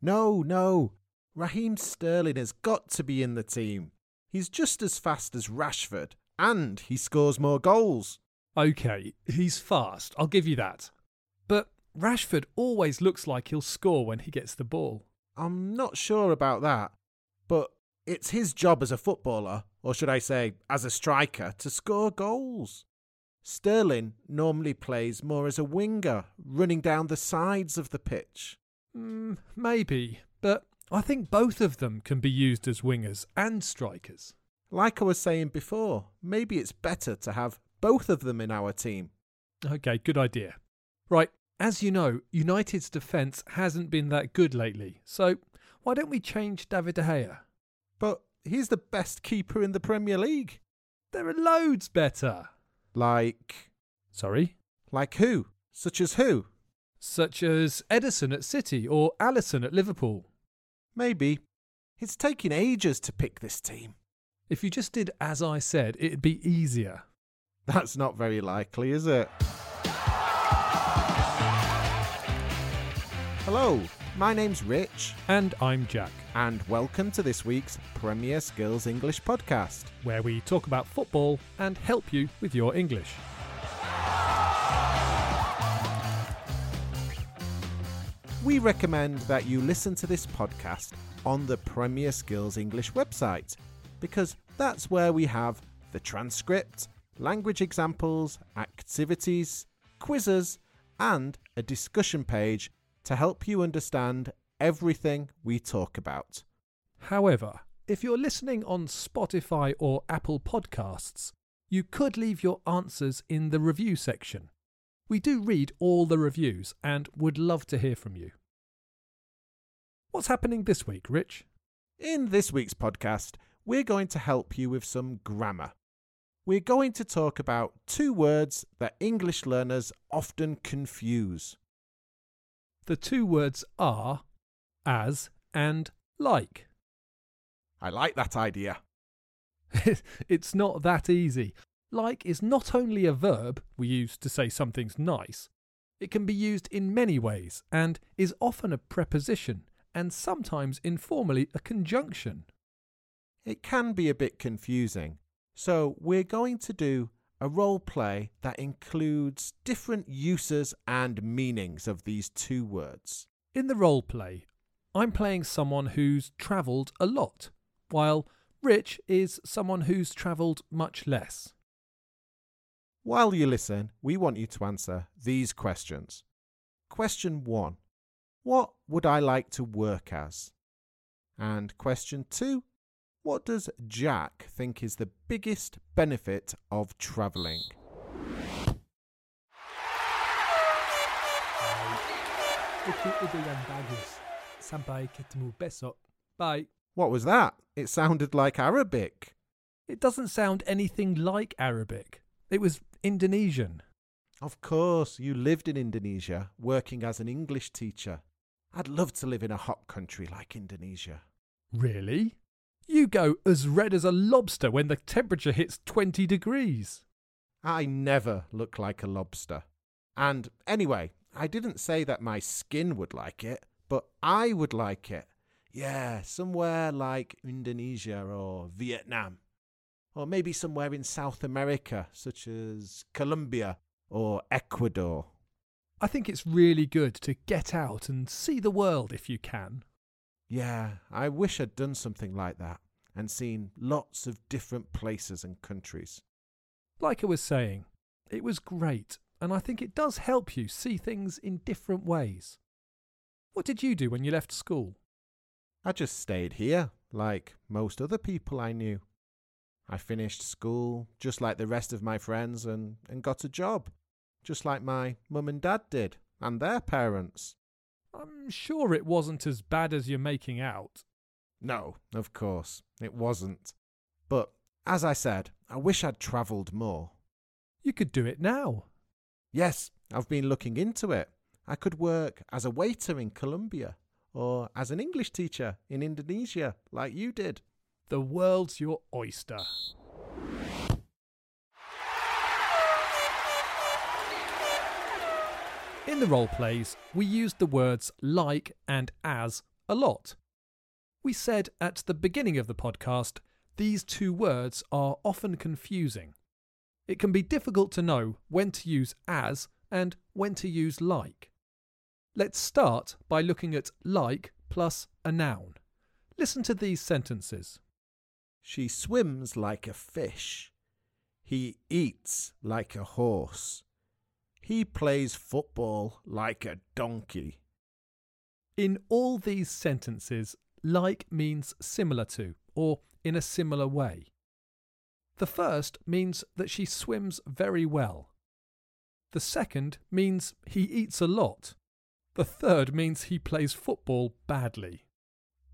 No, no. Raheem Sterling has got to be in the team. He's just as fast as Rashford, and he scores more goals. Okay, he's fast, I'll give you that. But Rashford always looks like he'll score when he gets the ball. I'm not sure about that, but it's his job as a footballer, or should I say, as a striker, to score goals. Sterling normally plays more as a winger, running down the sides of the pitch. Mm, maybe, but I think both of them can be used as wingers and strikers. Like I was saying before, maybe it's better to have both of them in our team. Okay, good idea. Right, as you know, United's defence hasn't been that good lately, so why don't we change David De Gea? But he's the best keeper in the Premier League. There are loads better. Like. Sorry? Like who? Such as who? Such as Ederson at City or Alisson at Liverpool. Maybe. It's taking ages to pick this team. If you just did as I said, it'd be easier. That's not very likely, is it? Hello, my name's Rich. And I'm Jack. And welcome to this week's Premier Skills English podcast, where we talk about football and help you with your English. We recommend that you listen to this podcast on the Premier Skills English website because that's where we have the transcript, language examples, activities, quizzes, and a discussion page to help you understand everything we talk about. However, if you're listening on Spotify or Apple Podcasts, you could leave your answers in the review section. We do read all the reviews and would love to hear from you. What's happening this week, Rich? In this week's podcast, we're going to help you with some grammar. We're going to talk about two words that English learners often confuse. The two words are as and like. I like that idea. it's not that easy. Like is not only a verb we use to say something's nice, it can be used in many ways and is often a preposition and sometimes informally a conjunction. It can be a bit confusing, so we're going to do a role play that includes different uses and meanings of these two words. In the role play, I'm playing someone who's travelled a lot, while Rich is someone who's travelled much less. While you listen, we want you to answer these questions. Question 1 What would I like to work as? And question 2 What does Jack think is the biggest benefit of travelling? Bye. What was that? It sounded like Arabic. It doesn't sound anything like Arabic. It was Indonesian. Of course, you lived in Indonesia, working as an English teacher. I'd love to live in a hot country like Indonesia. Really? You go as red as a lobster when the temperature hits 20 degrees. I never look like a lobster. And anyway, I didn't say that my skin would like it, but I would like it. Yeah, somewhere like Indonesia or Vietnam. Or maybe somewhere in South America, such as Colombia or Ecuador. I think it's really good to get out and see the world if you can. Yeah, I wish I'd done something like that and seen lots of different places and countries. Like I was saying, it was great, and I think it does help you see things in different ways. What did you do when you left school? I just stayed here, like most other people I knew. I finished school just like the rest of my friends and, and got a job, just like my mum and dad did, and their parents. I'm sure it wasn't as bad as you're making out. No, of course, it wasn't. But, as I said, I wish I'd travelled more. You could do it now. Yes, I've been looking into it. I could work as a waiter in Colombia or as an English teacher in Indonesia, like you did. The world's your oyster. In the role plays, we used the words like and as a lot. We said at the beginning of the podcast these two words are often confusing. It can be difficult to know when to use as and when to use like. Let's start by looking at like plus a noun. Listen to these sentences. She swims like a fish. He eats like a horse. He plays football like a donkey. In all these sentences, like means similar to or in a similar way. The first means that she swims very well. The second means he eats a lot. The third means he plays football badly.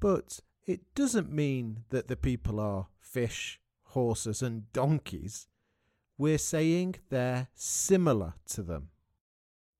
But it doesn't mean that the people are fish, horses, and donkeys. We're saying they're similar to them.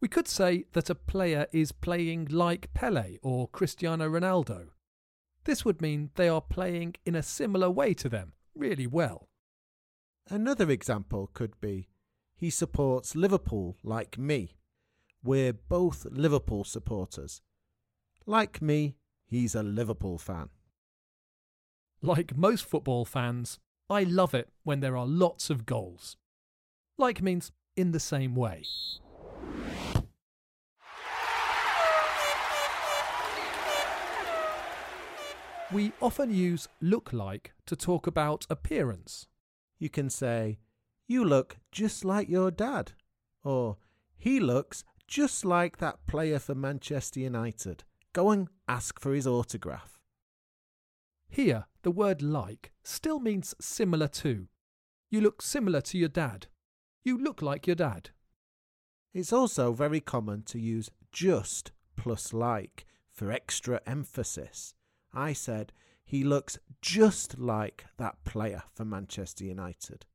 We could say that a player is playing like Pele or Cristiano Ronaldo. This would mean they are playing in a similar way to them, really well. Another example could be he supports Liverpool like me. We're both Liverpool supporters. Like me, he's a Liverpool fan. Like most football fans, I love it when there are lots of goals. Like means in the same way. We often use look like to talk about appearance. You can say, You look just like your dad. Or, He looks just like that player for Manchester United. Go and ask for his autograph. Here, the word like still means similar to. You look similar to your dad. You look like your dad. It's also very common to use just plus like for extra emphasis. I said, he looks just like that player for Manchester United.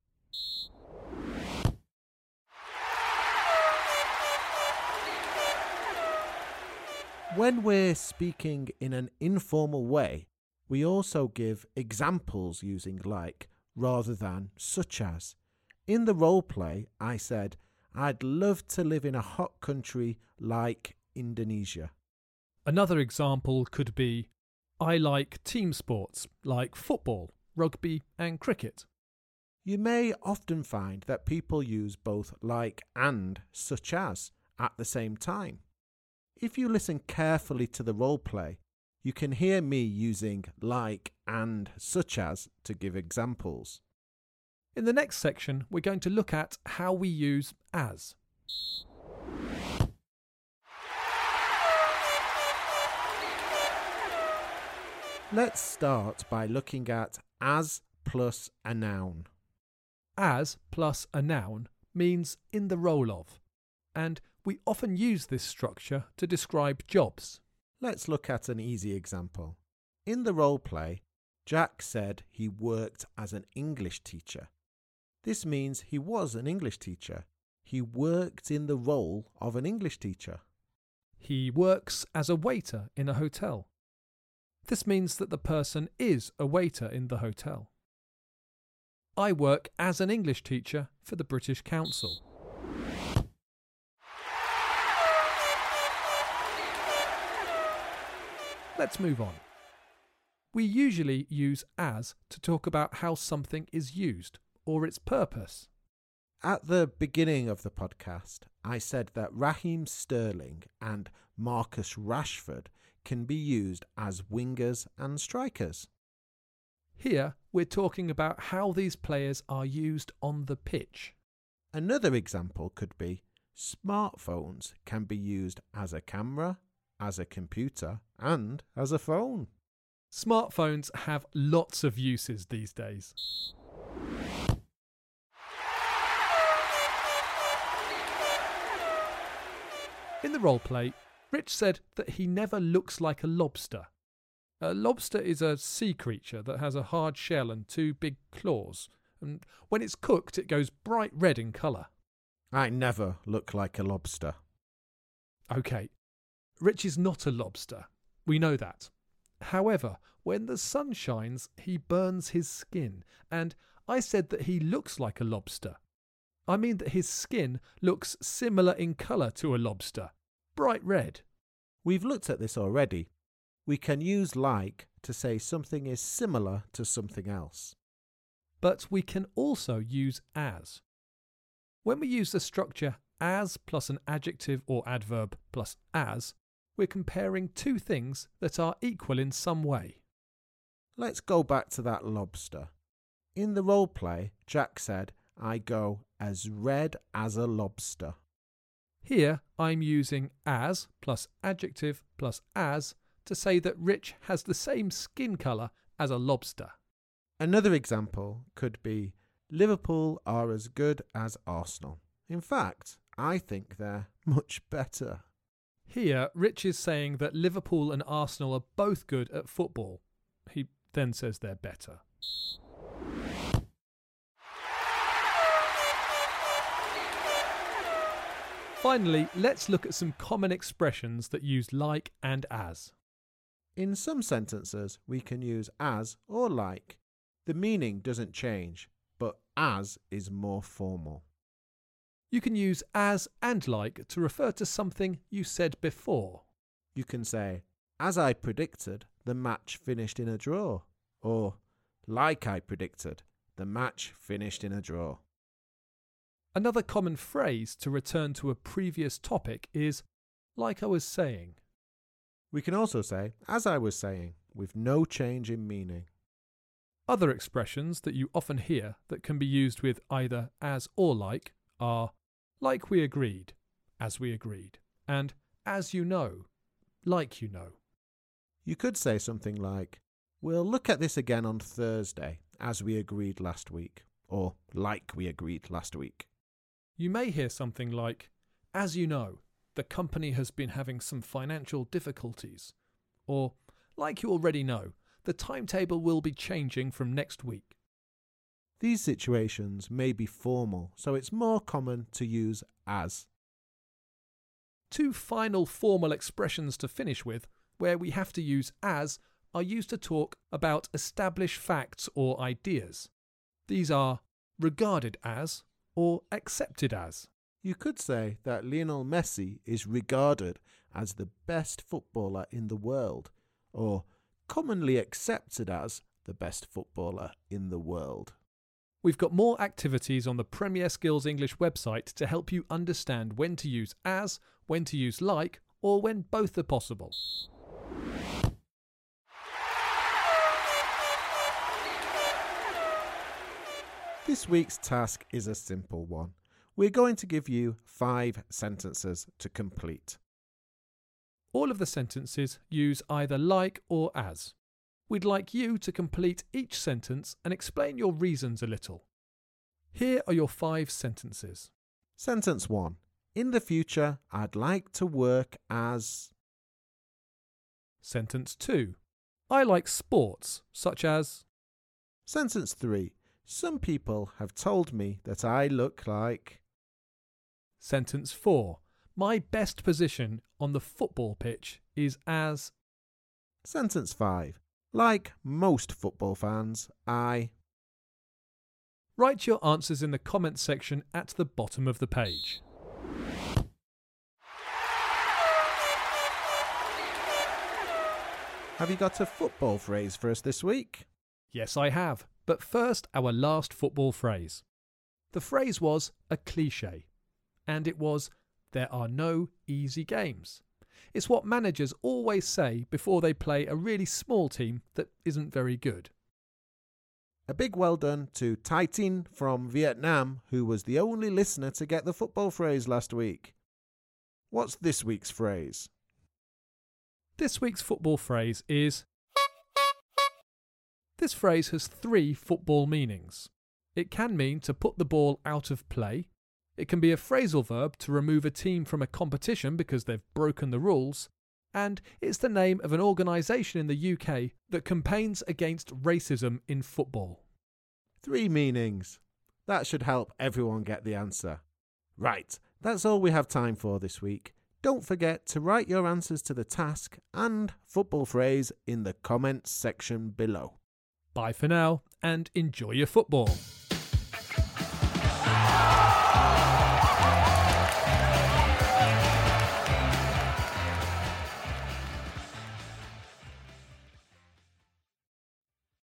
When we're speaking in an informal way, we also give examples using like rather than such as. In the role play, I said, I'd love to live in a hot country like Indonesia. Another example could be I like team sports like football, rugby, and cricket. You may often find that people use both like and such as at the same time. If you listen carefully to the role play, you can hear me using like and such as to give examples. In the next section, we're going to look at how we use as. Let's start by looking at as plus a noun. As plus a noun means in the role of, and we often use this structure to describe jobs. Let's look at an easy example. In the role play, Jack said he worked as an English teacher. This means he was an English teacher. He worked in the role of an English teacher. He works as a waiter in a hotel. This means that the person is a waiter in the hotel. I work as an English teacher for the British Council. Let's move on. We usually use as to talk about how something is used or its purpose. At the beginning of the podcast, I said that Raheem Sterling and Marcus Rashford can be used as wingers and strikers. Here, we're talking about how these players are used on the pitch. Another example could be smartphones can be used as a camera, as a computer, and as a phone. Smartphones have lots of uses these days. In the role play, Rich said that he never looks like a lobster. A lobster is a sea creature that has a hard shell and two big claws, and when it's cooked, it goes bright red in colour. I never look like a lobster. OK, Rich is not a lobster. We know that. However, when the sun shines, he burns his skin, and I said that he looks like a lobster. I mean that his skin looks similar in colour to a lobster bright red. We've looked at this already. We can use like to say something is similar to something else. But we can also use as. When we use the structure as plus an adjective or adverb plus as, we're comparing two things that are equal in some way. Let's go back to that lobster. In the role play, Jack said, I go as red as a lobster. Here I'm using as plus adjective plus as to say that Rich has the same skin colour as a lobster. Another example could be Liverpool are as good as Arsenal. In fact, I think they're much better. Here, Rich is saying that Liverpool and Arsenal are both good at football. He then says they're better. Finally, let's look at some common expressions that use like and as. In some sentences, we can use as or like. The meaning doesn't change, but as is more formal. You can use as and like to refer to something you said before. You can say, as I predicted, the match finished in a draw. Or, like I predicted, the match finished in a draw. Another common phrase to return to a previous topic is like I was saying. We can also say, as I was saying, with no change in meaning. Other expressions that you often hear that can be used with either as or like are like we agreed, as we agreed, and as you know, like you know. You could say something like, We'll look at this again on Thursday, as we agreed last week, or like we agreed last week. You may hear something like, As you know, the company has been having some financial difficulties. Or, like you already know, the timetable will be changing from next week. These situations may be formal, so it's more common to use as. Two final formal expressions to finish with, where we have to use as, are used to talk about established facts or ideas. These are regarded as or accepted as. You could say that Lionel Messi is regarded as the best footballer in the world, or commonly accepted as the best footballer in the world. We've got more activities on the Premier Skills English website to help you understand when to use as, when to use like, or when both are possible. This week's task is a simple one. We're going to give you five sentences to complete. All of the sentences use either like or as. We'd like you to complete each sentence and explain your reasons a little. Here are your five sentences. Sentence 1. In the future, I'd like to work as. Sentence 2. I like sports, such as. Sentence 3. Some people have told me that I look like. Sentence 4. My best position on the football pitch is as. Sentence 5. Like most football fans, I. Write your answers in the comments section at the bottom of the page. Have you got a football phrase for us this week? Yes, I have. But first, our last football phrase. The phrase was a cliche, and it was, There are no easy games. It's what managers always say before they play a really small team that isn't very good. A big well done to Tai Tin from Vietnam, who was the only listener to get the football phrase last week. What's this week's phrase? This week's football phrase is This phrase has three football meanings. It can mean to put the ball out of play. It can be a phrasal verb to remove a team from a competition because they've broken the rules. And it's the name of an organisation in the UK that campaigns against racism in football. Three meanings. That should help everyone get the answer. Right, that's all we have time for this week. Don't forget to write your answers to the task and football phrase in the comments section below. Bye for now and enjoy your football.